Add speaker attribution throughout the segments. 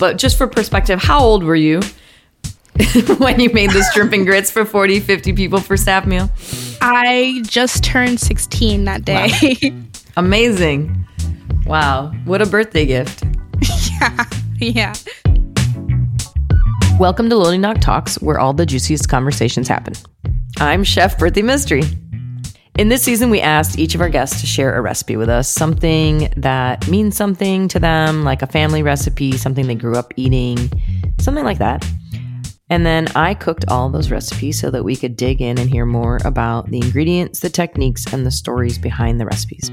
Speaker 1: But just for perspective, how old were you when you made the shrimp and grits for 40, 50 people for staff meal?
Speaker 2: I just turned 16 that day.
Speaker 1: Wow. Amazing. Wow. What a birthday gift.
Speaker 2: yeah. Yeah.
Speaker 1: Welcome to Loading Dock Talks, where all the juiciest conversations happen. I'm Chef Preeti Mistry. In this season, we asked each of our guests to share a recipe with us, something that means something to them, like a family recipe, something they grew up eating, something like that. And then I cooked all those recipes so that we could dig in and hear more about the ingredients, the techniques, and the stories behind the recipes.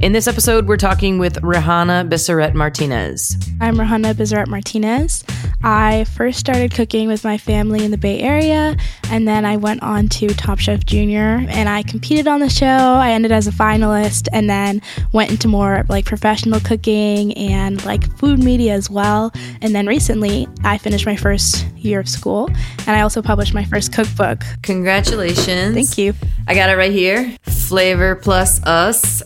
Speaker 1: In this episode, we're talking with Rahanna Bisseret Martinez.
Speaker 2: I'm Rahanna Bisseret Martinez. I first started cooking with my family in the Bay Area, and then I went on to Top Chef Junior, and I competed on the show. I ended as a finalist, and then went into more like professional cooking and like food media as well. And then recently, I finished my first year of school, and I also published my first cookbook.
Speaker 1: Congratulations!
Speaker 2: Thank you.
Speaker 1: I got it right here. Flavor plus us.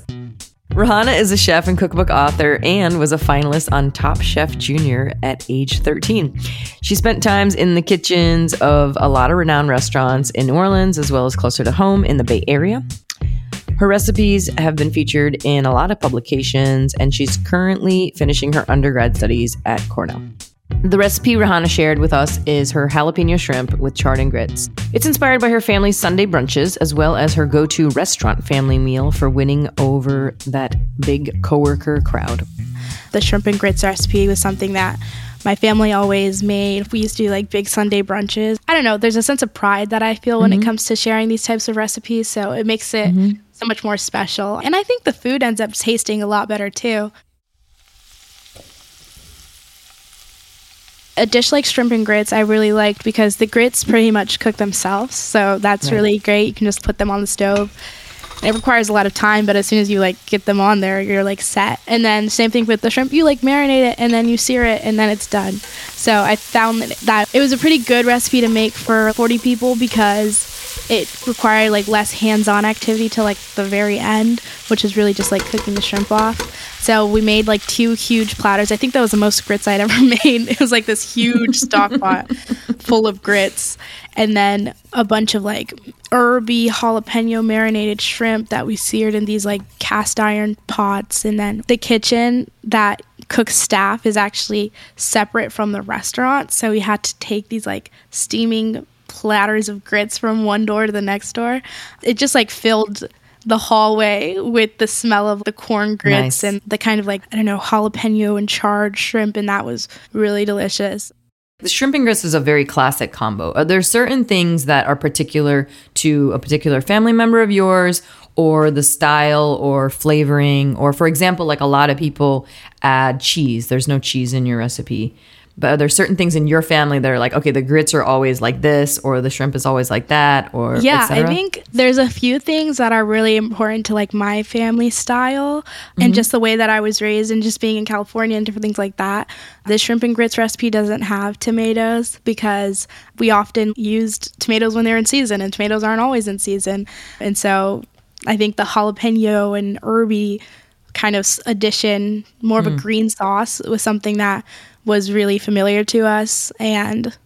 Speaker 1: Rahanna is a chef and cookbook author and was a finalist on Top Chef Junior at age 13. She spent times in the kitchens of a lot of renowned restaurants in New Orleans as well as closer to home in the Bay Area. Her recipes have been featured in a lot of publications, and she's currently finishing her undergrad studies at Cornell. The recipe Rahanna shared with us is her jalapeno shrimp with chard and grits. It's inspired by her family's Sunday brunches as well as her go-to restaurant family meal for winning over that big coworker crowd.
Speaker 2: The shrimp and grits recipe was something that my family always made. We used to do like big Sunday brunches. I don't know, there's a sense of pride that I feel when mm-hmm. it comes to sharing these types of recipes, so it makes it mm-hmm. so much more special. And I think the food ends up tasting a lot better too. A dish like shrimp and grits I really liked because the grits pretty much cook themselves. So that's right. really great. You can just put them on the stove. It requires a lot of time, but as soon as you like get them on there, you're like set. And then same thing with the shrimp, you like marinate it and then you sear it and then it's done. So I found that it was a pretty good recipe to make for 40 people because it required like less hands-on activity to like the very end, which is really just like cooking the shrimp off. So we made like two huge platters. I think that was the most grits I'd ever made. It was like this huge stock pot full of grits, and then a bunch of like herby jalapeno marinated shrimp that we seared in these like cast iron pots. And then the kitchen that cooks staff is actually separate from the restaurant, so we had to take these like steaming platters of grits from one door to the next door. It just like filled the hallway with the smell of the corn grits nice. and the kind of like, I don't know, jalapeno and charred shrimp. And that was really delicious.
Speaker 1: The shrimp and grits is a very classic combo. Are there certain things that are particular to a particular family member of yours or the style or flavoring? Or, for example, like a lot of people add cheese. There's no cheese in your recipe but are there certain things in your family that are like okay the grits are always like this or the shrimp is always like that or
Speaker 2: yeah i think there's a few things that are really important to like my family style mm-hmm. and just the way that i was raised and just being in california and different things like that the shrimp and grits recipe doesn't have tomatoes because we often used tomatoes when they're in season and tomatoes aren't always in season and so i think the jalapeno and herby kind of addition more of a mm. green sauce was something that was really familiar to us and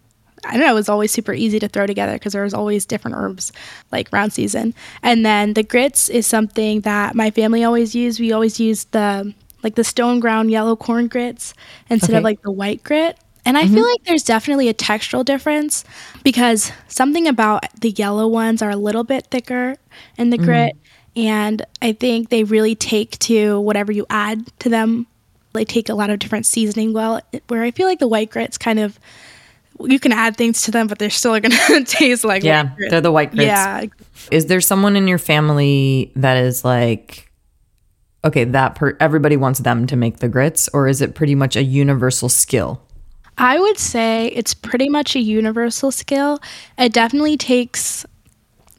Speaker 2: I don't know, it was always super easy to throw together because there was always different herbs like round season. And then the grits is something that my family always used. We always used the like the stone ground yellow corn grits instead okay. of like the white grit. And I mm-hmm. feel like there's definitely a textural difference because something about the yellow ones are a little bit thicker in the mm. grit. And I think they really take to whatever you add to them they take a lot of different seasoning well, where I feel like the white grits kind of you can add things to them, but they're still going to taste like
Speaker 1: yeah, they're the white grits. Yeah. Is there someone in your family that is like, okay, that per- everybody wants them to make the grits, or is it pretty much a universal skill?
Speaker 2: I would say it's pretty much a universal skill. It definitely takes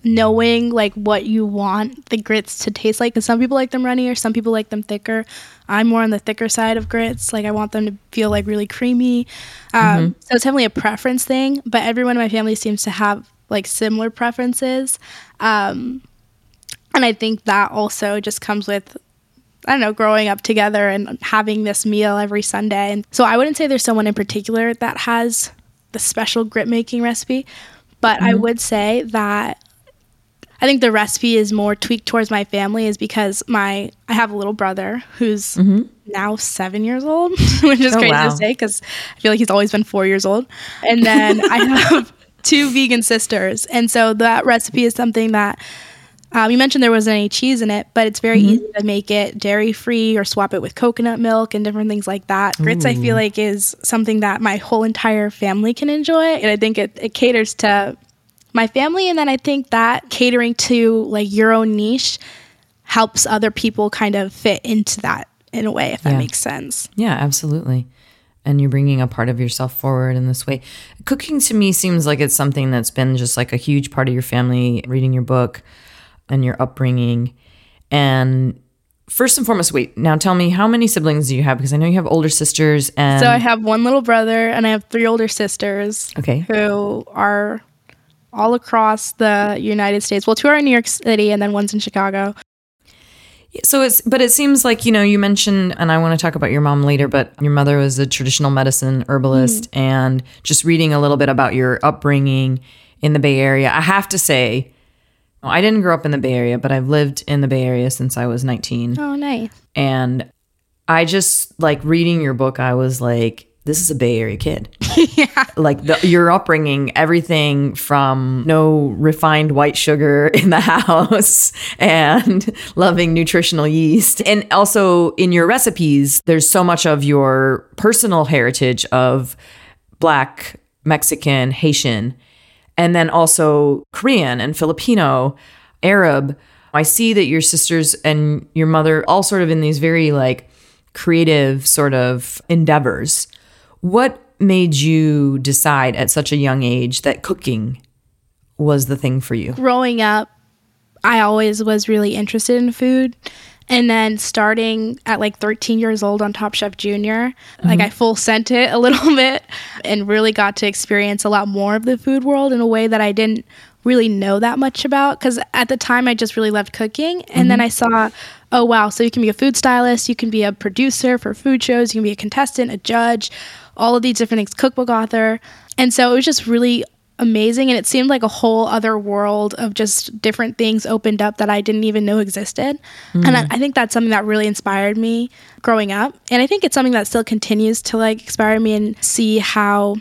Speaker 2: knowing like what you want the grits to taste like because some people like them runny or some people like them thicker i'm more on the thicker side of grits like i want them to feel like really creamy um, mm-hmm. so it's definitely a preference thing but everyone in my family seems to have like similar preferences um, and i think that also just comes with I don't know, growing up together and having this meal every Sunday. And so I wouldn't say there's someone in particular that has the special grit making recipe, but mm-hmm. I would say that I think the recipe is more tweaked towards my family is because my I have a little brother who's mm-hmm. now seven years old, which is oh, crazy wow. to say because I feel like he's always been four years old. And then I have two vegan sisters, and so that recipe is something that. Um, you mentioned there wasn't any cheese in it, but it's very mm-hmm. easy to make it dairy free or swap it with coconut milk and different things like that. Ooh. Grits, I feel like, is something that my whole entire family can enjoy. And I think it, it caters to my family. And then I think that catering to like your own niche helps other people kind of fit into that in a way, if that makes sense.
Speaker 1: Yeah, absolutely. And you're bringing a part of yourself forward in this way. Cooking to me seems like it's something that's been just like a huge part of your family, reading your book and your upbringing. And first and foremost, wait, now tell me how many siblings do you have? Because I know you have older sisters and
Speaker 2: So I have one little brother and I have three older sisters.
Speaker 1: Okay.
Speaker 2: Who are all across the United States. Well, two are in New York City and then one's in Chicago.
Speaker 1: So it's, but it seems like, you know, you mentioned, and I want to talk about your mom later, but your mother was a traditional medicine herbalist mm. and just reading a little bit about your upbringing in the Bay Area. I have to say, I didn't grow up in the Bay Area, but I've lived in the Bay Area since I was 19.
Speaker 2: Oh, nice.
Speaker 1: And I just like reading your book, I was like, this is a Bay Area kid. yeah. Like the, your upbringing, everything from no refined white sugar in the house and loving nutritional yeast. And also in your recipes, there's so much of your personal heritage of Black, Mexican, Haitian, and then also Korean and Filipino, Arab. I see that your sisters and your mother all sort of in these very like creative sort of endeavors what made you decide at such a young age that cooking was the thing for you?
Speaker 2: Growing up, I always was really interested in food. And then starting at like 13 years old on Top Chef Junior, mm-hmm. like I full sent it a little bit and really got to experience a lot more of the food world in a way that I didn't really know that much about. Because at the time, I just really loved cooking. And mm-hmm. then I saw, oh, wow, so you can be a food stylist, you can be a producer for food shows, you can be a contestant, a judge, all of these different things, cookbook author. And so it was just really amazing. And it seemed like a whole other world of just different things opened up that I didn't even know existed. Mm. And I, I, think that's something that really inspired me growing up. And I think it's something that still continues to like inspire me and see how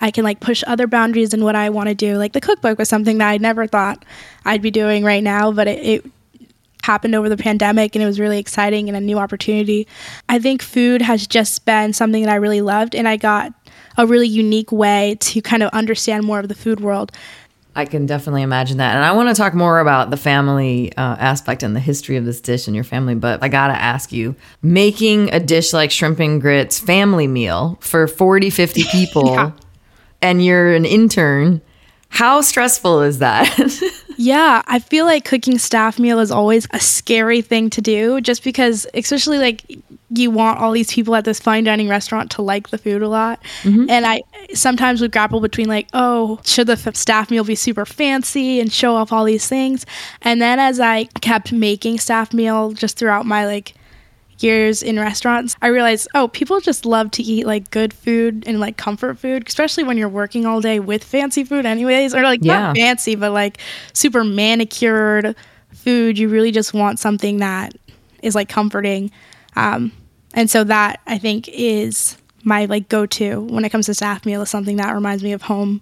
Speaker 2: I can like push other boundaries in what I want to do. Like the cookbook was something that I never thought I'd be doing right now, but it, it happened over the pandemic and it was really exciting and a new opportunity. I think food has just been something that I really loved and I got a really unique way to kind of understand more of the food world.
Speaker 1: I can definitely imagine that. And I want to talk more about the family uh, aspect and the history of this dish and your family. But I got to ask you making a dish like shrimp and grits family meal for 40, 50 people, yeah. and you're an intern, how stressful is that?
Speaker 2: Yeah, I feel like cooking staff meal is always a scary thing to do just because, especially like you want all these people at this fine dining restaurant to like the food a lot. Mm-hmm. And I sometimes would grapple between like, oh, should the staff meal be super fancy and show off all these things? And then as I kept making staff meal just throughout my like years in restaurants, I realized, oh, people just love to eat like good food and like comfort food, especially when you're working all day with fancy food, anyways, or like yeah. not fancy, but like super manicured food. You really just want something that is like comforting. Um, and so that I think is my like go to when it comes to staff meal is something that reminds me of home.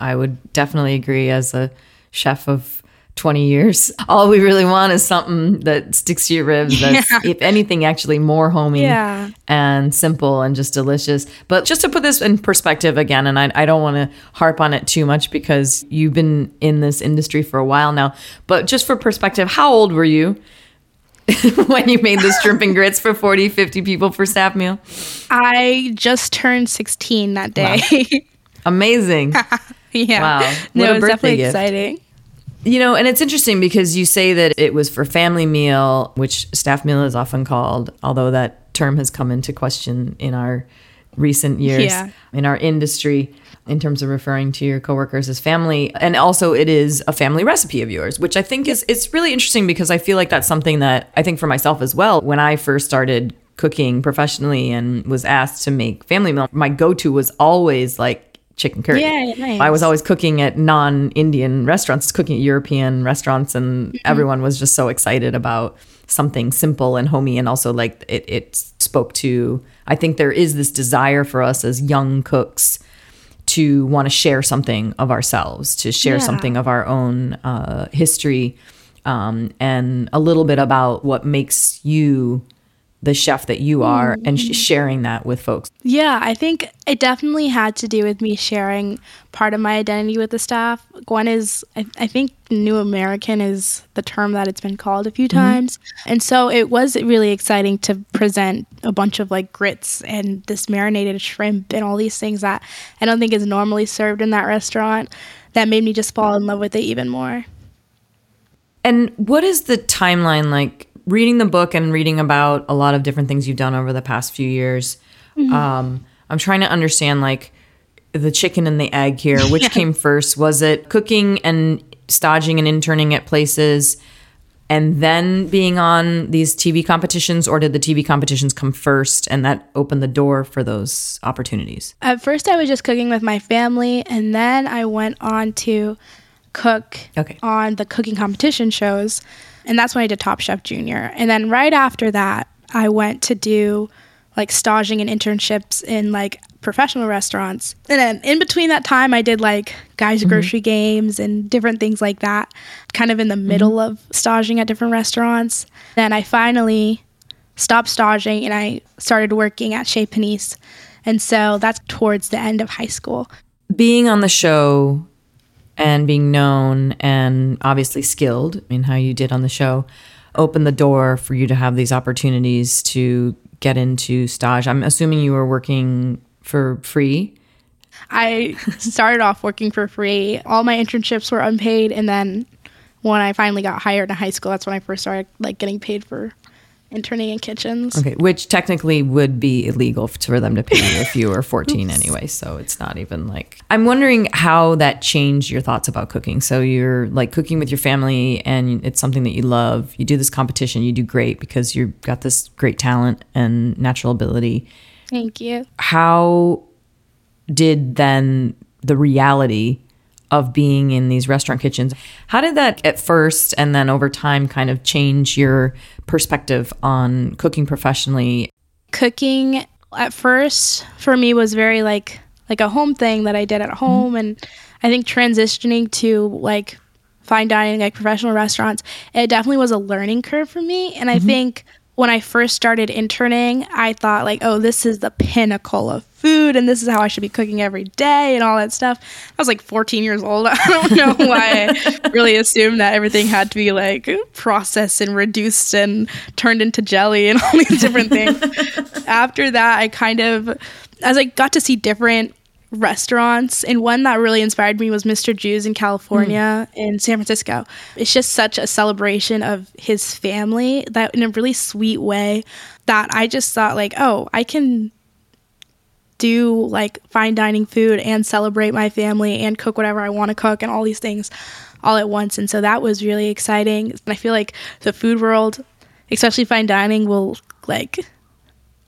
Speaker 1: I would definitely agree as a chef of 20 years. All we really want is something that sticks to your ribs that's, yeah. if anything, actually more homey
Speaker 2: yeah.
Speaker 1: and simple and just delicious. But just to put this in perspective again, and I, I don't want to harp on it too much because you've been in this industry for a while now, but just for perspective, how old were you? when you made the shrimp and grits for 40, 50 people for staff meal?
Speaker 2: I just turned 16 that day.
Speaker 1: Wow. Amazing.
Speaker 2: yeah. Wow. What no, it was definitely gift. exciting.
Speaker 1: You know, and it's interesting because you say that it was for family meal, which staff meal is often called, although that term has come into question in our recent years
Speaker 2: Yeah.
Speaker 1: in our industry in terms of referring to your coworkers as family and also it is a family recipe of yours which i think is it's really interesting because i feel like that's something that i think for myself as well when i first started cooking professionally and was asked to make family meal my go-to was always like chicken curry
Speaker 2: Yeah, nice.
Speaker 1: i was always cooking at non-indian restaurants cooking at european restaurants and everyone was just so excited about something simple and homey and also like it, it spoke to i think there is this desire for us as young cooks to want to share something of ourselves, to share
Speaker 2: Yeah.
Speaker 1: something of our own uh, history, um, and a little bit about what makes you the chef that you are, and sh- mm-hmm. sharing that with folks.
Speaker 2: Yeah, I think it definitely had to do with me sharing part of my identity with the staff. Gwen is, I, I think, New American is the term that it's been called a few mm-hmm. times. And so it was really exciting to present a bunch of like grits and this marinated shrimp and all these things that I don't think is normally served in that restaurant. That made me just fall in love with it even more.
Speaker 1: And what is the timeline like? Reading the book and reading about a lot of different things you've done over the past few years. Um, I'm trying to understand like the chicken and the egg here. Which came first? Was it cooking and staging and interning at places, and then being on these TV competitions, or did the TV competitions come first and that opened the door for those opportunities?
Speaker 2: At first, I was just cooking with my family, and then I went on to cook
Speaker 1: Okay.
Speaker 2: on the cooking competition shows, and that's when I did Top Chef Junior. And then right after that, I went to do like staging and internships in like professional restaurants. And then in between that time, I did like guys' mm-hmm. grocery games and different things like that, kind of in the mm-hmm. middle of staging at different restaurants. Then I finally stopped staging and I started working at Chez Panisse. And so that's towards the end of high school.
Speaker 1: being on the show and being known and obviously skilled in how you did on the show opened the door for you to have these opportunities to get into stage. I'm assuming you were working for free.
Speaker 2: I started off working for free. All my internships were unpaid, and then when I finally got hired in high school, that's when I first started like getting paid for interning in kitchens.
Speaker 1: Okay, which technically would be illegal for them to pay you if you were 14 anyway. So it's not even like. I'm wondering how that changed your thoughts about cooking. So you're like cooking with your family and it's something that you love. You do this competition, you do great because you've got this great talent and natural ability.
Speaker 2: Thank you.
Speaker 1: How did then the reality of being in these restaurant kitchens. How did that at first and then over time kind of change your perspective on cooking professionally?
Speaker 2: Cooking at first for me was very like like a home thing that I did at mm-hmm. home, and I think transitioning to like fine dining, like professional restaurants, it definitely was a learning curve for me. And I mm-hmm. think when I first started interning, I thought like, oh, this is the pinnacle of food, and this is how I should be cooking every day, and all that stuff. I was like 14 years old. I don't know why I really assumed that everything had to be like processed and reduced and turned into jelly and all these different things. After that, I kind of, as I got to see different restaurants and one that really inspired me was Mister Jiu's in California hmm. in San Francisco. It's just such a celebration of his family that in a really sweet way that I just thought like, oh, I can do like fine dining food and celebrate my family and cook whatever I want to cook and all these things all at once. And so that was really exciting. And I feel like the food world, especially fine dining, will like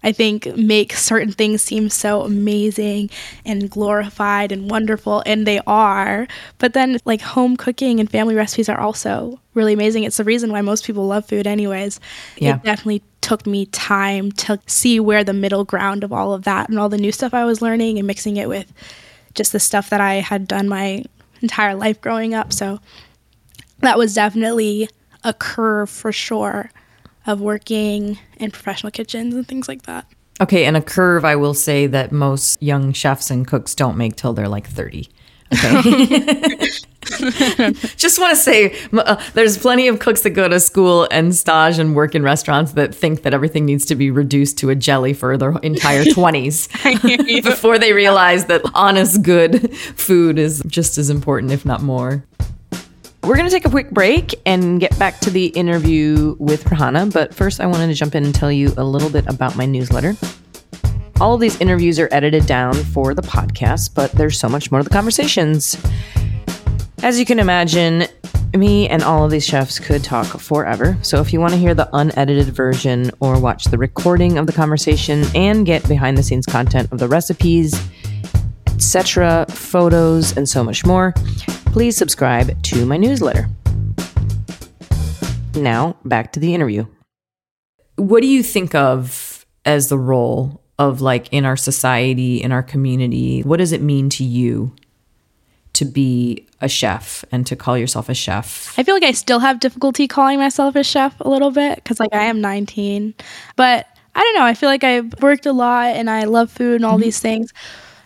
Speaker 2: I think make certain things seem so amazing and glorified and wonderful and they are. But then like home cooking and family recipes are also really amazing. It's the reason why most people love food anyways.
Speaker 1: Yeah.
Speaker 2: It definitely took me time to see where the middle ground of all of that and all the new stuff I was learning and mixing it with just the stuff that I had done my entire life growing up. So that was definitely a curve for sure of working in professional kitchens and things like that.
Speaker 1: okay and a curve i will say that most young chefs and cooks don't make till they're like 30 okay? Just want to say uh, there's plenty of cooks that go to school and stage and work in restaurants that think that everything needs to be reduced to a jelly for their entire 20s before they realize that honest good food is just as important if not more we're going to take a quick break and get back to the interview with Rahanna, but first I wanted to jump in and tell you a little bit about my newsletter. All of these interviews are edited down for the podcast, but there's so much more to the conversations. As you can imagine, me and all of these chefs could talk forever. So if you want to hear the unedited version or watch the recording of the conversation and get behind the scenes content of the recipes, etc., photos, and so much more, please subscribe to my newsletter. Now, back to the interview. What do you think of as the role of like in our society, in our community? What does it mean to you to be a chef and to call yourself a chef?
Speaker 2: I feel like I still have difficulty calling myself a chef a little bit because like I am 19, but I don't know. I feel like I've worked a lot and I love food and all mm-hmm. these things.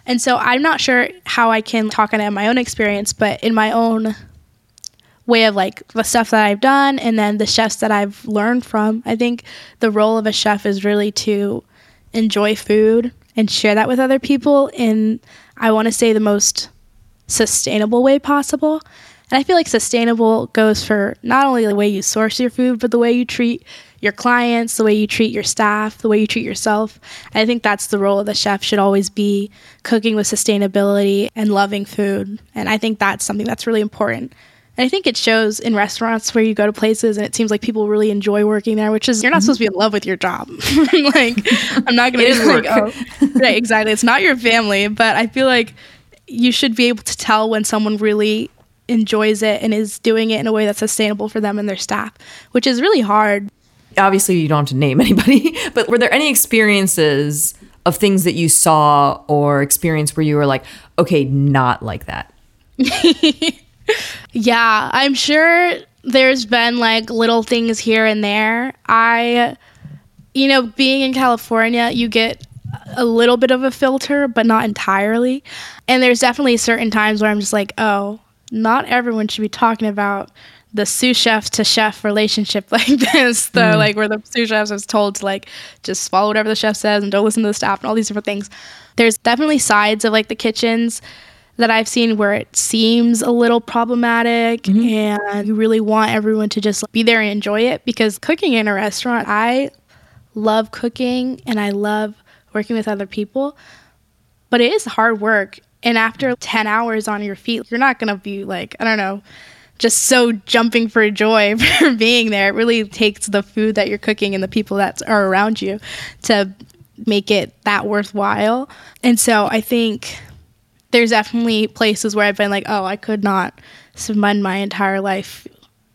Speaker 2: And so I'm not sure how I can talk on my own experience, but in my own way of like the stuff that I've done and then the chefs that I've learned from, I think the role of a chef is really to enjoy food and share that with other people in I want to say the most sustainable way possible. And I feel like sustainable goes for not only the way you source your food, but the way you treat your clients, the way you treat your staff, the way you treat yourself. I think that's the role of the chef should always be cooking with sustainability and loving food. And I think that's something that's really important. And I think it shows in restaurants where you go to places and it seems like people really enjoy working there, which is you're not supposed to be in love with your job. like I'm not gonna be like, oh right, exactly. It's not your family, but I feel like you should be able to tell when someone really enjoys it and is doing it in a way that's sustainable for them and their staff, which is really hard.
Speaker 1: Obviously, you don't have to name anybody, but were there any experiences of things that you saw or experience where you were like, okay, not like that?
Speaker 2: yeah, I'm sure there's been like little things here and there. I, you know, being in California, you get a little bit of a filter, but not entirely. And there's definitely certain times where I'm just like, oh, not everyone should be talking about the sous chef to chef relationship like this, though, mm. like where the sous chef is told to like just follow whatever the chef says and don't listen to the staff and all these different things. There's definitely sides of like the kitchens that I've seen where it seems a little problematic mm-hmm. and you really want everyone to just be there and enjoy it because cooking in a restaurant, I love cooking and I love working with other people, but it is hard work. And after 10 hours on your feet, you're not going to be like, I don't know, just so jumping for joy for being there. It really takes the food that you're cooking and the people that are around you to make it that worthwhile. And so I think there's definitely places where I've been like, oh, I could not spend my entire life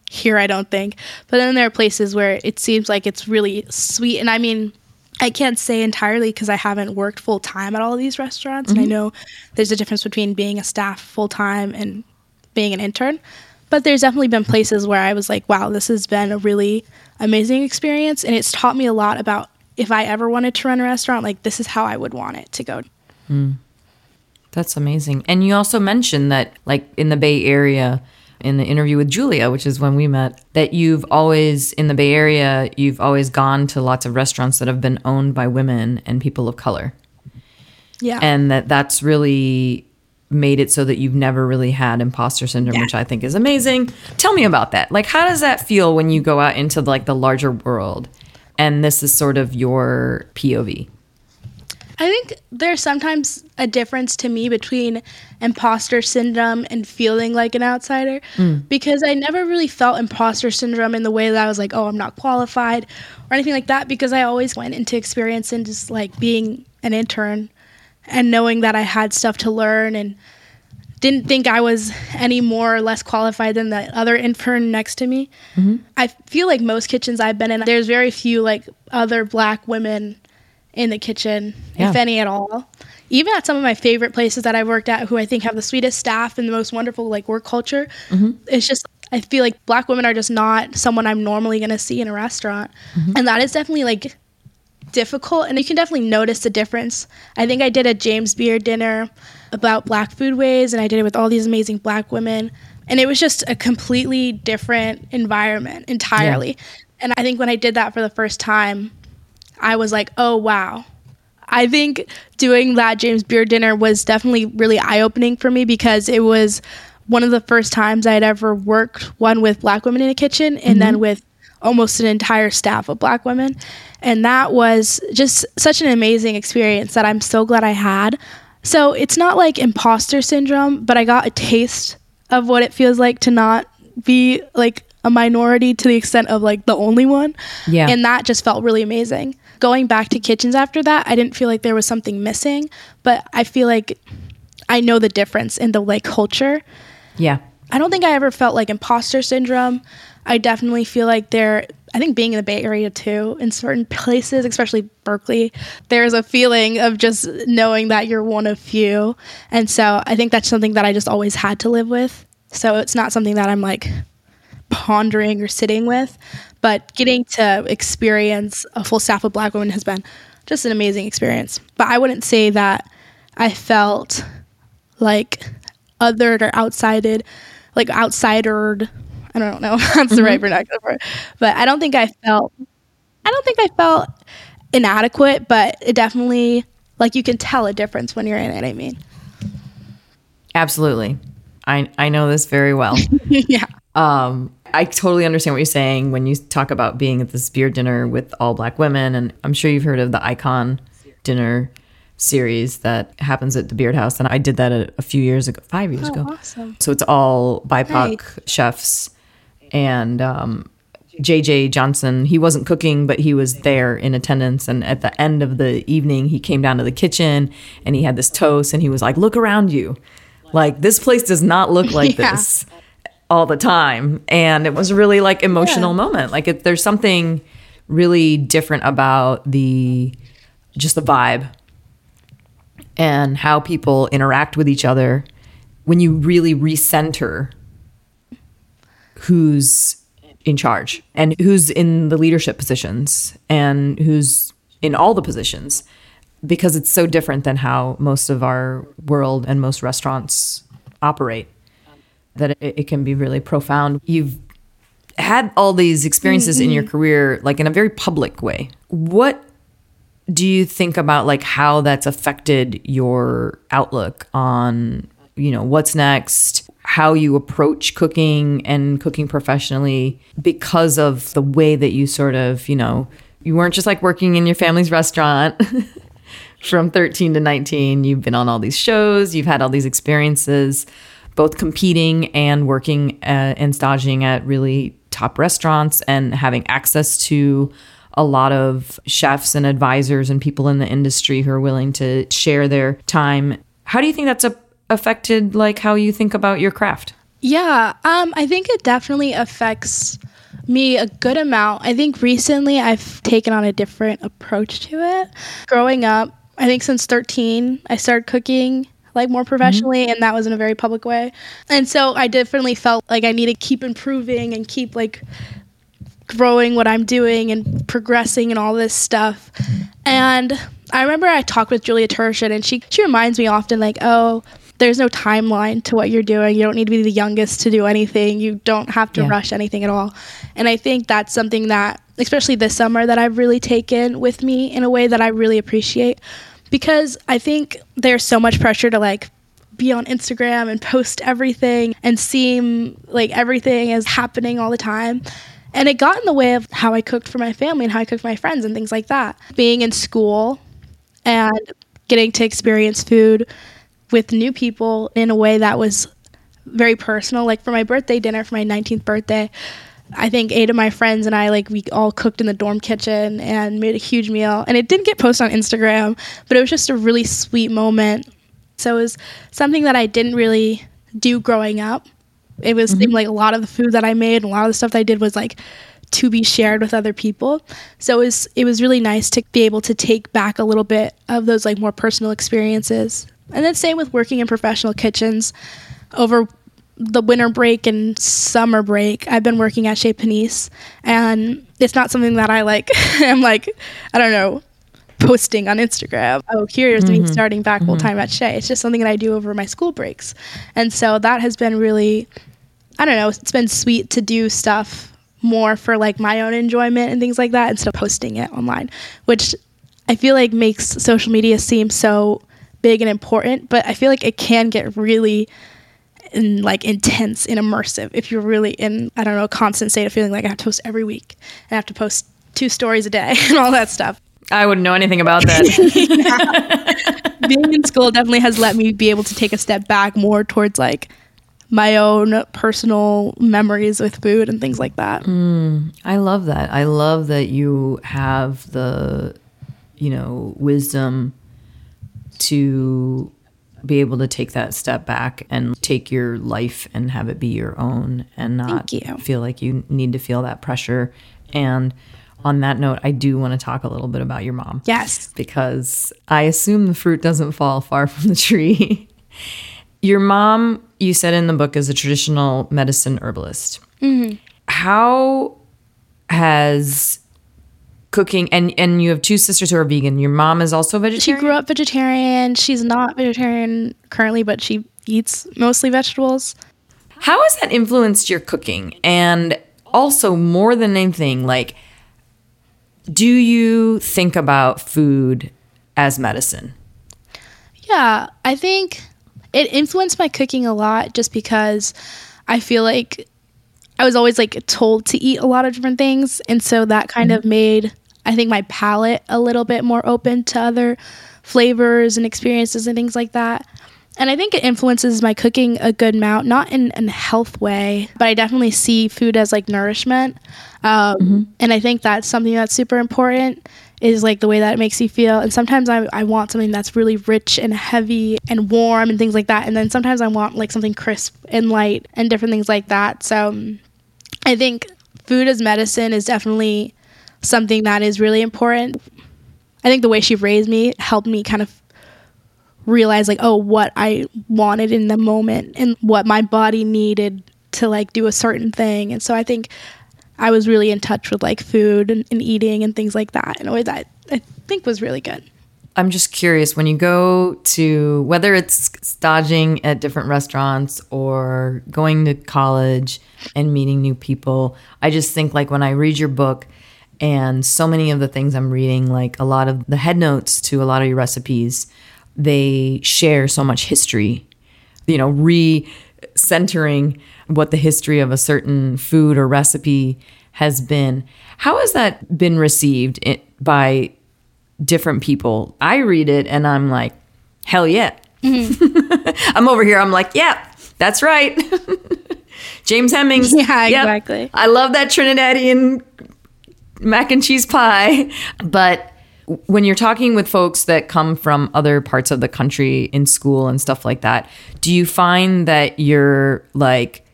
Speaker 2: here, I don't think. But then there are places where it seems like it's really sweet. And I mean, I can't say entirely because I haven't worked full time at all of these restaurants. Mm-hmm. And I mm-hmm. know there's a difference between being a staff full time and being an intern. But there's definitely been places where I was like, wow, this has been a really amazing experience. And it's taught me a lot about if I ever wanted to run a restaurant, like this is how I would want it to go. Mm.
Speaker 1: That's amazing. And you also mentioned that, like in the Bay Area, in the interview with Julia, which is when we met, that you've always, in the Bay Area, you've always gone to lots of restaurants that have been owned by women and people of color.
Speaker 2: Yeah.
Speaker 1: And that that's really made it so that you've never really had imposter syndrome, yeah. which I think is amazing. Tell me about that. Like, how does that feel when you go out into like the larger world and this is sort of your POV?
Speaker 2: I think there's sometimes a difference to me between imposter syndrome and feeling like an outsider mm. because I never really felt imposter syndrome in the way that I was like, oh, I'm not qualified or anything like that because I always went into experience and just like being an intern and knowing that I had stuff to learn and didn't think I was any more or less qualified than the other intern next to me. Mm-hmm. I feel like most kitchens I've been in, there's very few like other black women in the kitchen, yeah. if any at all. Even at some of my favorite places that I've worked at, who I think have the sweetest staff and the most wonderful like work culture, mm-hmm. it's just I feel like black women are just not someone I'm normally gonna see in a restaurant, mm-hmm. and that is definitely like difficult. And you can definitely notice the difference. I think I did a James Beard dinner about black foodways, and I did it with all these amazing black women, and it was just a completely different environment entirely. Yeah. And I think when I did that for the first time, I was like, oh, wow. I think doing that James Beard dinner was definitely really eye opening for me because it was one of the first times I had ever worked one with black women in a kitchen and mm-hmm. then with almost an entire staff of black women. And that was just such an amazing experience that I'm so glad I had. So it's not like imposter syndrome, but I got a taste of what it feels like to not be like a minority to the extent of like the only one.
Speaker 1: Yeah.
Speaker 2: And that just felt really amazing. Going back to kitchens after that, I didn't feel like there was something missing, but I feel like I know the difference in the like culture.
Speaker 1: Yeah.
Speaker 2: I don't think I ever felt like imposter syndrome. I definitely feel like there I think being in the Bay Area too, in certain places, especially Berkeley, there's a feeling of just knowing that you're one of few. And so I think that's something that I just always had to live with. So it's not something that I'm like pondering or sitting with, but getting to experience a full staff of black women has been just an amazing experience. But I wouldn't say that I felt like othered or outsided, like outsidered I don't know if that's the right vernacular for it. But I don't think I felt I don't think I felt inadequate, but it definitely like you can tell a difference when you're in it, I mean.
Speaker 1: Absolutely. I I know this very well.
Speaker 2: yeah.
Speaker 1: Um I totally understand what you're saying when you talk about being at this Beard dinner with all black women and I'm sure you've heard of the icon dinner series that happens at the Beard House and I did that a, a few years ago, 5 years
Speaker 2: Oh,
Speaker 1: ago.
Speaker 2: awesome.
Speaker 1: So it's all BIPOC
Speaker 2: Right.
Speaker 1: chefs and um, JJ Johnson. He wasn't cooking, but he was there in attendance. And at the end of the evening, he came down to the kitchen and he had this toast and he was like, Look around you. Like, this place does not look like
Speaker 2: Yeah.
Speaker 1: this all the time. And it was a really like emotional
Speaker 2: Yeah.
Speaker 1: moment. Like, if there's something really different about the just the vibe and how people interact with each other when you really recenter who's in charge and who's in the leadership positions and who's in all the positions because it's so different than how most of our world and most restaurants operate that it, it can be really profound. You've had all these experiences in your mm-hmm. career like in a very public way. What do you think about like how that's affected your outlook on you know what's next how you approach cooking and cooking professionally because of the way that you sort of you know you weren't just like working in your family's restaurant from 13 to 19 you've been on all these shows. You've had all these experiences both competing and working uh, and staging at really top restaurants and having access to a lot of chefs and advisors and people in the industry who are willing to share their time. How do you think that's a, affected like how you think about your craft?
Speaker 2: Yeah, um, I think it definitely affects me a good amount. I think recently I've taken on a different approach to it. Growing up, I think since 13, I started cooking like more professionally and that was in a very public way. And so I definitely felt like I need to keep improving and keep like growing what I'm doing and progressing and all this stuff. And I remember I talked with Julia Turshen and she she reminds me often like, "Oh, there's no timeline to what you're doing. You don't need to be the youngest to do anything. You don't have to
Speaker 1: Yeah.
Speaker 2: rush anything at all." And I think that's something that especially this summer that I've really taken with me in a way that I really appreciate because I think there's so much pressure to like be on Instagram and post everything and seem like everything is happening all the time. And it got in the way of how I cooked for my family and how I cooked for my friends and things like that. Being in school and getting to experience food with new people in a way that was very personal. Like for my birthday dinner, for my 19th birthday, I think eight of my friends and I like we all cooked in the dorm kitchen and made a huge meal. And it didn't get posted on Instagram, but it was just a really sweet moment. So it was something that I didn't really do growing up. It was seemed like a lot of the food that I made, and a lot of the stuff that I did was like to be shared with other people. So it was it was really nice to be able to take back a little bit of those like more personal experiences. And then same with working in professional kitchens over the winter break and summer break, I've been working at Chez Panisse, and it's not something that I like. I'm like, I don't know, posting on Instagram. Oh, here's me mm-hmm. starting back full mm-hmm. time at Chez. It's just something that I do over my school breaks, and so that has been really, I don't know, it's been sweet to do stuff more for like my own enjoyment and things like that instead of posting it online, which I feel like makes social media seem so big and important, but I feel like it can get really and like intense and immersive if you're really in I don't know a constant state of feeling like I have to post every week and I have to post two stories a day and all that stuff.
Speaker 1: I wouldn't know anything about that.
Speaker 2: Being in school definitely has let me be able to take a step back more towards like my own personal memories with food and things like that.
Speaker 1: Mm, I love that. I love that you have the, you know, wisdom to be able to take that step back and take your life and have it be your own and not feel like you need to feel that pressure. And on that note, I do want to talk a little bit about your mom.
Speaker 2: Yes.
Speaker 1: Because I assume the fruit doesn't fall far from the tree. your mom, you said in the book, is a traditional medicine herbalist. Mm-hmm. How has cooking and and you have two sisters who are vegan. Your mom is also vegetarian.
Speaker 2: She grew up vegetarian. She's not vegetarian currently, but she eats mostly vegetables.
Speaker 1: How has that influenced your cooking? And also, more than anything, like, do you think about food as medicine?
Speaker 2: Yeah, I think it influenced my cooking a lot just because I feel like I was always like told to eat a lot of different things. And so that kind of made, I think, my palate a little bit more open to other flavors and experiences and things like that. And I think it influences my cooking a good amount, not in a health way, but I definitely see food as like nourishment. Um, And I think that's something that's super important is like the way that it makes you feel. And sometimes I, I want something that's really rich and heavy and warm and things like that. And then sometimes I want like something crisp and light and different things like that. So I think food as medicine is definitely something that is really important. I think the way she raised me helped me kind of realize like oh what I wanted in the moment and what my body needed to like do a certain thing. And so I think I was really in touch with like food and, and eating and things like that in a way that I think was really good.
Speaker 1: I'm just curious when you go to whether it's staging at different restaurants or going to college and meeting new people. I just think like when I read your book and so many of the things I'm reading, like a lot of the head notes to a lot of your recipes, they share so much history, you know, re centering what the history of a certain food or recipe has been. How has that been received by different people. I read it and I'm like, hell yeah. I'm over here. I'm like, yeah, that's right. James Hemings.
Speaker 2: Yeah,
Speaker 1: Yep.
Speaker 2: exactly.
Speaker 1: I love that Trinidadian mac and cheese pie. But when you're talking with folks that come from other parts of the country in school and stuff like that, do you find that you're like,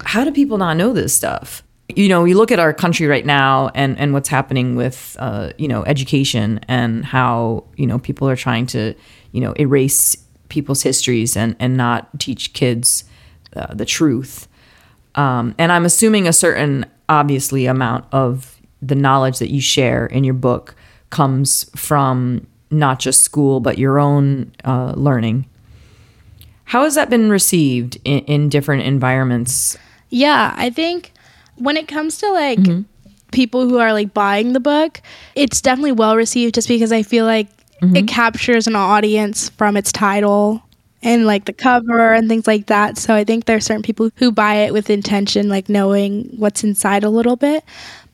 Speaker 1: how do people not know this stuff? You know, you look at our country right now and, and what's happening with, uh, you know, education and how, you know, people are trying to, you know, erase people's histories and, and not teach kids uh, the truth. Um, and I'm assuming a certain, obviously, amount of the knowledge that you share in your book comes from not just school, but your own uh, learning. How has that been received in, in different environments?
Speaker 2: Yeah, I think when it comes to like people who are like buying the book, it's definitely well received just because I feel like it captures an audience from its title and like the cover and things like that. So I think there are certain people who buy it with intention, like knowing what's inside a little bit.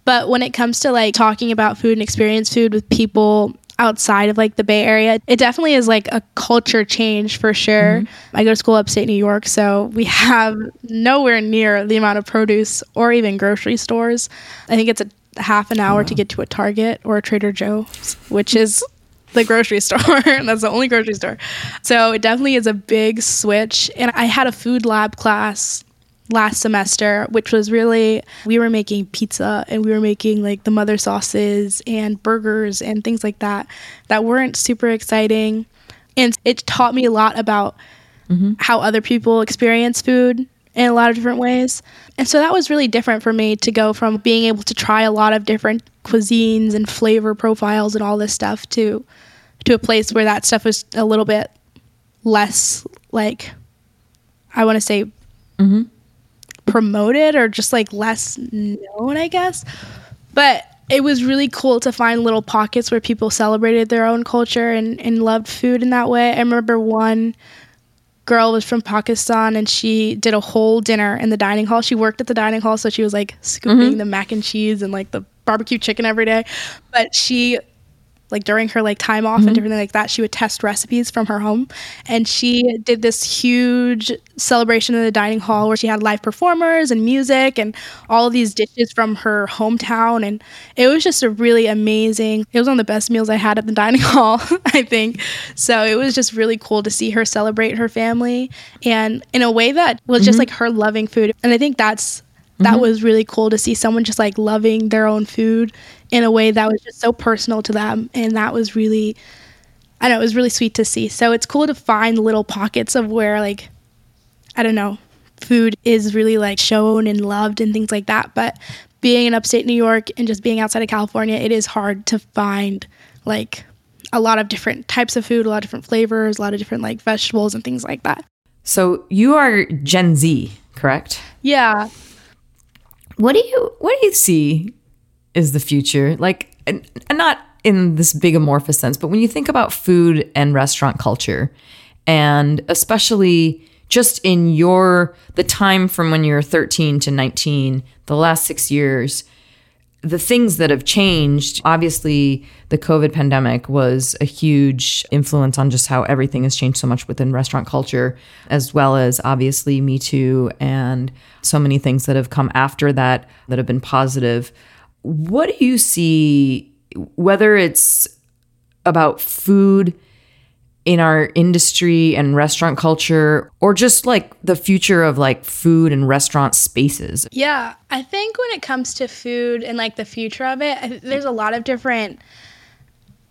Speaker 2: But when it comes to like talking about food and experience food with people outside of like the Bay Area, it definitely is like a culture change for sure. Mm-hmm. I go to school upstate New York, so we have nowhere near the amount of produce or even grocery stores. I think it's a half an hour to get to a Target or a Trader Joe's, which is the grocery store. That's the only grocery store. So it definitely is a big switch. And I had a food lab class last semester, which was really, we were making pizza and we were making like the mother sauces and burgers and things like that that weren't super exciting. And it taught me a lot about mm-hmm. how other people experience food in a lot of different ways. And so that was really different for me to go from being able to try a lot of different cuisines and flavor profiles and all this stuff to to a place where that stuff was a little bit less like I want to say mm-hmm. Promoted or just like less known, I guess. But it was really cool to find little pockets where people celebrated their own culture and, and loved food in that way. I remember one girl was from Pakistan and she did a whole dinner in the dining hall. She worked at the dining hall, so she was like scooping mm-hmm. the mac and cheese and like the barbecue chicken every day. But she like during her like time off and mm-hmm. everything like that she would test recipes from her home. And she did this huge celebration in the dining hall where she had live performers and music and all of these dishes from her hometown. And it was just a really amazing it was one of the best meals i had at the dining hall i think. So it was just really cool to see her celebrate her family and in a way that was just mm-hmm. like her loving food. And i think that's that mm-hmm. was really cool to see someone just like loving their own food in a way that was just so personal to them and that was really i know it was really sweet to see. So it's cool to find little pockets of where like i don't know food is really like shown and loved and things like that but being in upstate new york and just being outside of california it is hard to find like a lot of different types of food a lot of different flavors a lot of different like vegetables and things like that.
Speaker 1: So you are Gen Z, correct?
Speaker 2: yeah
Speaker 1: What do you what do you see is the future? Like and, and not in this big amorphous sense, but when you think about food and restaurant culture and especially just in your the time from when you're 13 to 19, the last 6 years, the things that have changed obviously the covid pandemic was a huge influence on just how everything has changed so much within restaurant culture as well as obviously me too and so many things that have come after that that have been positive. What do you see whether it's about food in our industry and restaurant culture or just like the future of like food and restaurant spaces
Speaker 2: Yeah, I think when it comes to food and like the future of it, I, there's a lot of different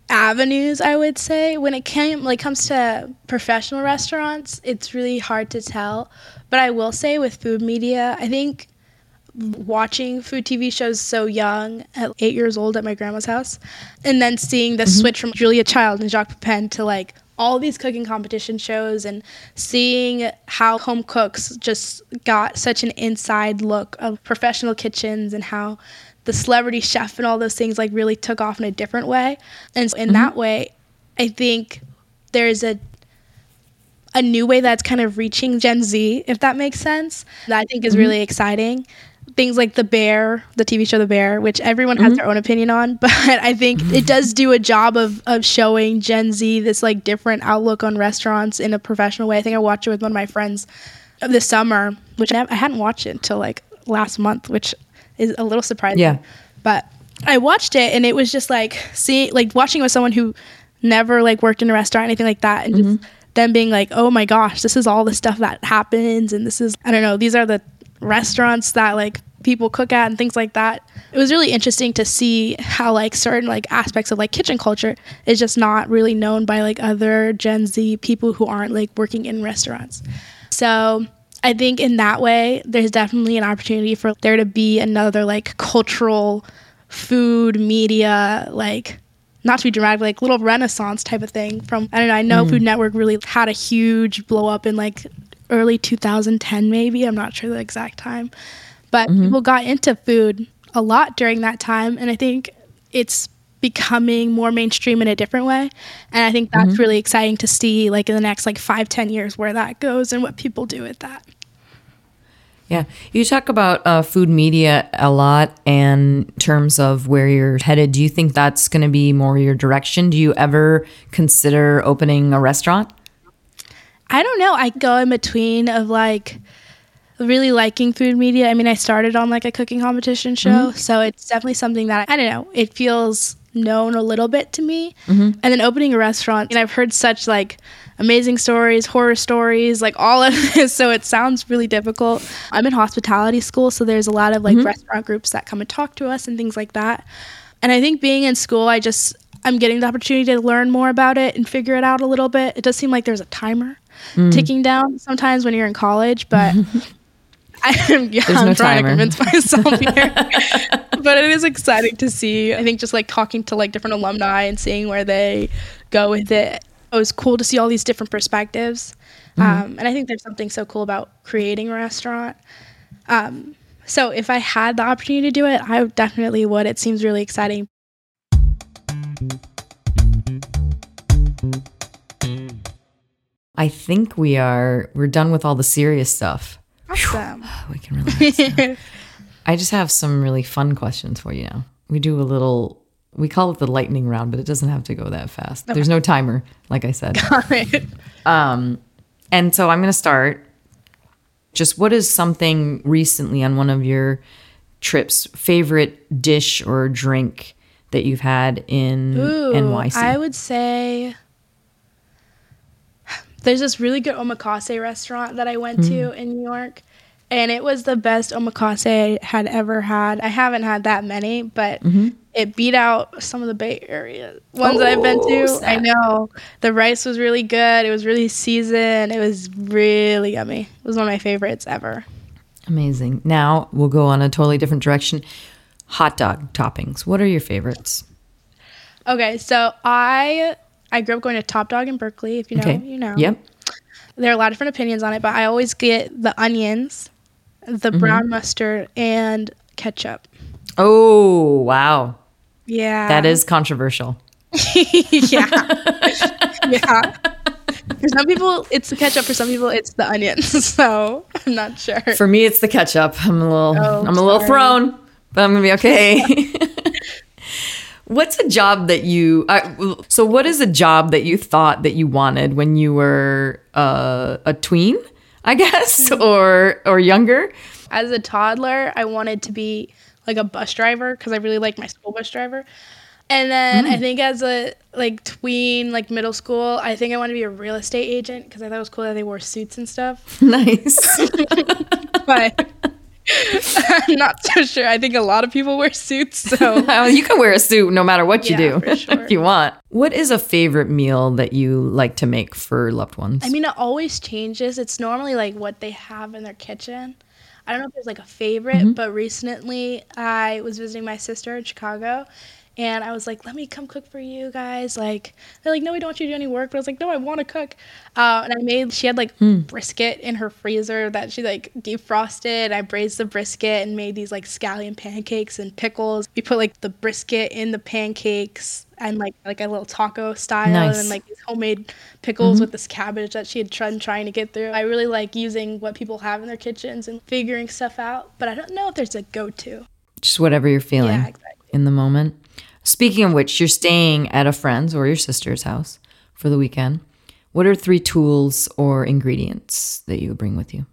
Speaker 2: avenues. I would say when it came like comes to professional restaurants, it's really hard to tell. But I will say with food media, I think watching food TV shows so young at eight years old at my grandma's house, and then seeing the mm-hmm. switch from Julia Child and Jacques Pepin to like all these cooking competition shows and seeing how home cooks just got such an inside look of professional kitchens and how the celebrity chef and all those things like really took off in a different way. And so in mm-hmm. that way, I think there's a a new way that's kind of reaching Gen Z, if that makes sense. That I think is mm-hmm. really exciting. Things like The Bear, the TV show The Bear, which everyone has mm-hmm. their own opinion on, but I think it does do a job of of showing Gen Z this like different outlook on restaurants in a professional way. I think I watched it with one of my friends this summer, which I hadn't watched it until like last month, which is a little surprising.
Speaker 1: Yeah.
Speaker 2: But I watched it and it was just like seeing like watching it with someone who never like worked in a restaurant or anything like that and just mm-hmm. them being like, Oh my gosh, this is all the stuff that happens and this is I don't know, these are the restaurants that like people cook at and things like that. It was really interesting to see how like certain like aspects of like kitchen culture is just not really known by like other Gen Z people who aren't like working in restaurants. So I think in that way, there's definitely an opportunity for there to be another like cultural food media, like not to be dramatic, like little renaissance type of thing. From I don't know, I know mm. Food Network really had a huge blow up in like early 2010, maybe. I'm not sure the exact time, but people got into food a lot during that time, and I think it's becoming more mainstream in a different way and i think that's really exciting to see like in the next like five ten years where that goes and what people do with that
Speaker 1: Yeah, you talk about uh, food media a lot and in terms of where you're headed. Do you think that's going to be more your direction? Do you ever consider opening a restaurant?
Speaker 2: I don't know. I go in between of like really liking food media. I mean, I started on like a cooking competition show, mm-hmm. so it's definitely something that I don't know. It feels known a little bit to me. Mm-hmm. And then opening a restaurant, and I've heard such like amazing stories, horror stories, like all of this. So it sounds really difficult. I'm in hospitality school, so there's a lot of like mm-hmm. restaurant groups that come and talk to us and things like that. And I think being in school, I just I'm getting the opportunity to learn more about it and figure it out a little bit. It does seem like there's a timer mm. ticking down sometimes when you're in college, but I'm, yeah, I'm
Speaker 1: no
Speaker 2: trying
Speaker 1: timer.
Speaker 2: to convince myself here. but it is exciting to see. I think just like talking to like different alumni and seeing where they go with it. It was cool to see all these different perspectives. Um, and I think there's something so cool about creating a restaurant. Um, so if I had the opportunity to do it, I definitely would. It seems really exciting.
Speaker 1: I think we are we're done with all the serious stuff.
Speaker 2: Awesome.
Speaker 1: We can relax. I just have some really fun questions for you now. We do a little we call it the lightning round, but it doesn't have to go that fast. There's no timer, like I said. Um, and so I'm going to start. Just what is something recently on one of your trips, favorite dish or drink that you've had in
Speaker 2: Ooh,
Speaker 1: NYC?
Speaker 2: I would say there's this really good omakase restaurant that I went
Speaker 1: Hmm.
Speaker 2: to in New York, and it was the best omakase I had ever had. I haven't had that many, but
Speaker 1: Mm-hmm.
Speaker 2: it beat out some of the Bay Area ones that I've been
Speaker 1: Oh,
Speaker 2: to. I know the rice was really good. It was really seasoned. It was really yummy. It was one of my favorites ever.
Speaker 1: Amazing. Now we'll go on a totally different direction. Hot dog toppings. What are your favorites?
Speaker 2: Okay, so I I grew up going to Top Dog in Berkeley. If you know,
Speaker 1: Okay.
Speaker 2: you know.
Speaker 1: Yep.
Speaker 2: there are a lot of different opinions on it, but I always get the onions, the
Speaker 1: Mm-hmm.
Speaker 2: brown mustard, and ketchup.
Speaker 1: Oh, wow.
Speaker 2: Yeah.
Speaker 1: That is controversial.
Speaker 2: yeah. yeah. For some people, it's the ketchup. For some people, it's the onions. So I'm not sure.
Speaker 1: For me, it's the ketchup. I'm a little,
Speaker 2: Oh,
Speaker 1: I'm a little thrown, but I'm gonna be okay. What's a job that you? I, so, what is a job that you thought that you wanted when you were uh, a tween? I guess,
Speaker 2: Mm-hmm.
Speaker 1: or or younger.
Speaker 2: As a toddler, I wanted to be like a bus driver because I really liked my school bus driver. And then
Speaker 1: Mm.
Speaker 2: I think as a like tween, like middle school, I think I wanted to be a real estate agent because I thought it was cool that they wore suits and stuff.
Speaker 1: Nice.
Speaker 2: but I'm not so sure. I think a lot of people wear suits, so
Speaker 1: you can wear a suit no matter what you
Speaker 2: Yeah,
Speaker 1: do
Speaker 2: for sure.
Speaker 1: if you want. What is a favorite meal that you like to make for loved ones?
Speaker 2: I mean it always changes. It's normally like what they have in their kitchen. I don't know if there's like a favorite,
Speaker 1: Mm-hmm.
Speaker 2: but recently I was visiting my sister in Chicago and I was like, let me come cook for you guys. Like, they're like, no, we don't want you to do any work. But I was like, no, I want to cook. Uh, and I made, she had like
Speaker 1: Hmm.
Speaker 2: brisket in her freezer that she like defrosted. I braised the brisket and made these like scallion pancakes and pickles. We put like the brisket in the pancakes and like like a little taco style
Speaker 1: Nice.
Speaker 2: and then like these homemade pickles with this cabbage that she had tried trying to get through. I really like using what people have in their kitchens and figuring stuff out. But I don't know if there's a go-to.
Speaker 1: Just whatever you're feeling
Speaker 2: Yeah, exactly.
Speaker 1: in the moment. Speaking of which, you're staying at a friend's or your sister's house for the weekend. What are three tools or ingredients that you would bring with you?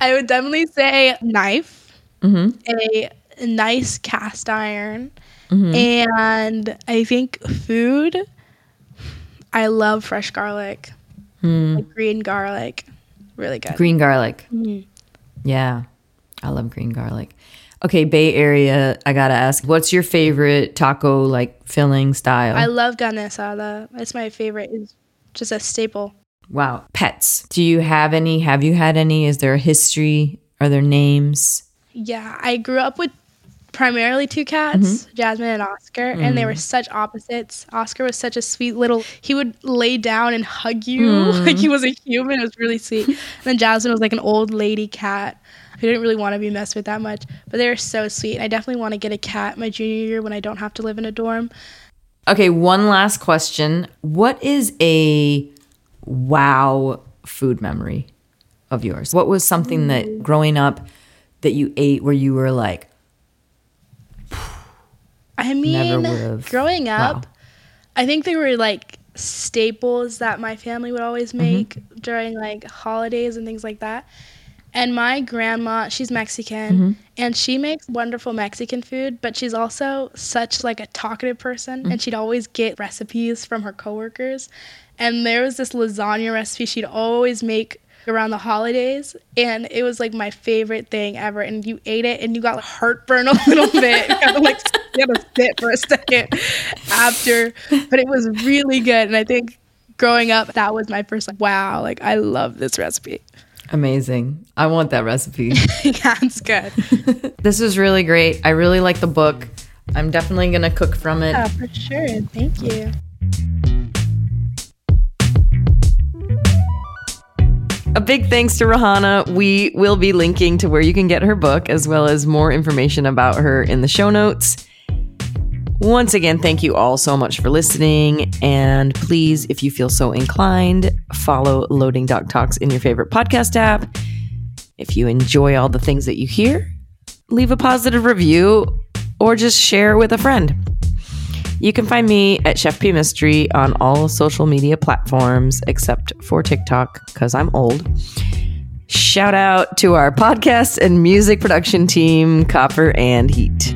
Speaker 2: I would definitely say knife, mm-hmm. a nice cast iron, mm-hmm. and I think food. I love fresh garlic, hmm. like green garlic, really good.
Speaker 1: Green garlic.
Speaker 2: Mm-hmm.
Speaker 1: Yeah, I love green garlic. Okay, Bay Area. I gotta ask, what's your favorite taco like filling style?
Speaker 2: I love carne asada. That's my favorite. It's just a staple.
Speaker 1: wow, pets. Do you have any? Have you had any? Is there a history? Are there names?
Speaker 2: Yeah, I grew up with primarily two cats, mm-hmm. Jasmine and Oscar, and they were mm. such opposites. Oscar was such a sweet little. He would lay down and hug you like mm. he was a human. It was really sweet. And then Jasmine was like an old lady cat who didn't really want to be messed with that much, but they were so sweet. I definitely want to get a cat my junior year when I don't have to live in a dorm.
Speaker 1: Okay, one last question. What is a wow food memory of yours? What was something that growing up that you ate where you were like,
Speaker 2: I mean, growing up,
Speaker 1: wow.
Speaker 2: I think they were like staples that my family would always mm-hmm. make during like holidays and things like that. And my grandma, she's Mexican, mm-hmm. and she makes wonderful Mexican food, but she's also such like a talkative person, mm. and she'd always get recipes from her coworkers. And there was this lasagna recipe she'd always make around the holidays, and it was like my favorite thing ever. And you ate it, and you got like, heartburn a little bit. you had to like you had to sit for a second after, but it was really good. And I think growing up, that was my first like, wow, like I love this recipe.
Speaker 1: Amazing? I want that recipe.
Speaker 2: yeah, it's good.
Speaker 1: this was really great. I really like the book. I'm definitely going to cook from it.
Speaker 2: Yeah, for sure. Thank you.
Speaker 1: A big thanks to Rahanna. We will be linking to where you can get her book as well as more information about her in the show notes. Once again, thank you all so much for listening. And please, if you feel so inclined, follow Loading Dock Talks in your favorite podcast app. If you enjoy all the things that you hear, leave a positive review or just share with a friend. You can find me at Chef P Mistry on all social media platforms except for TikTok because I'm old. Shout out to our podcast and music production team, Copper and Heat.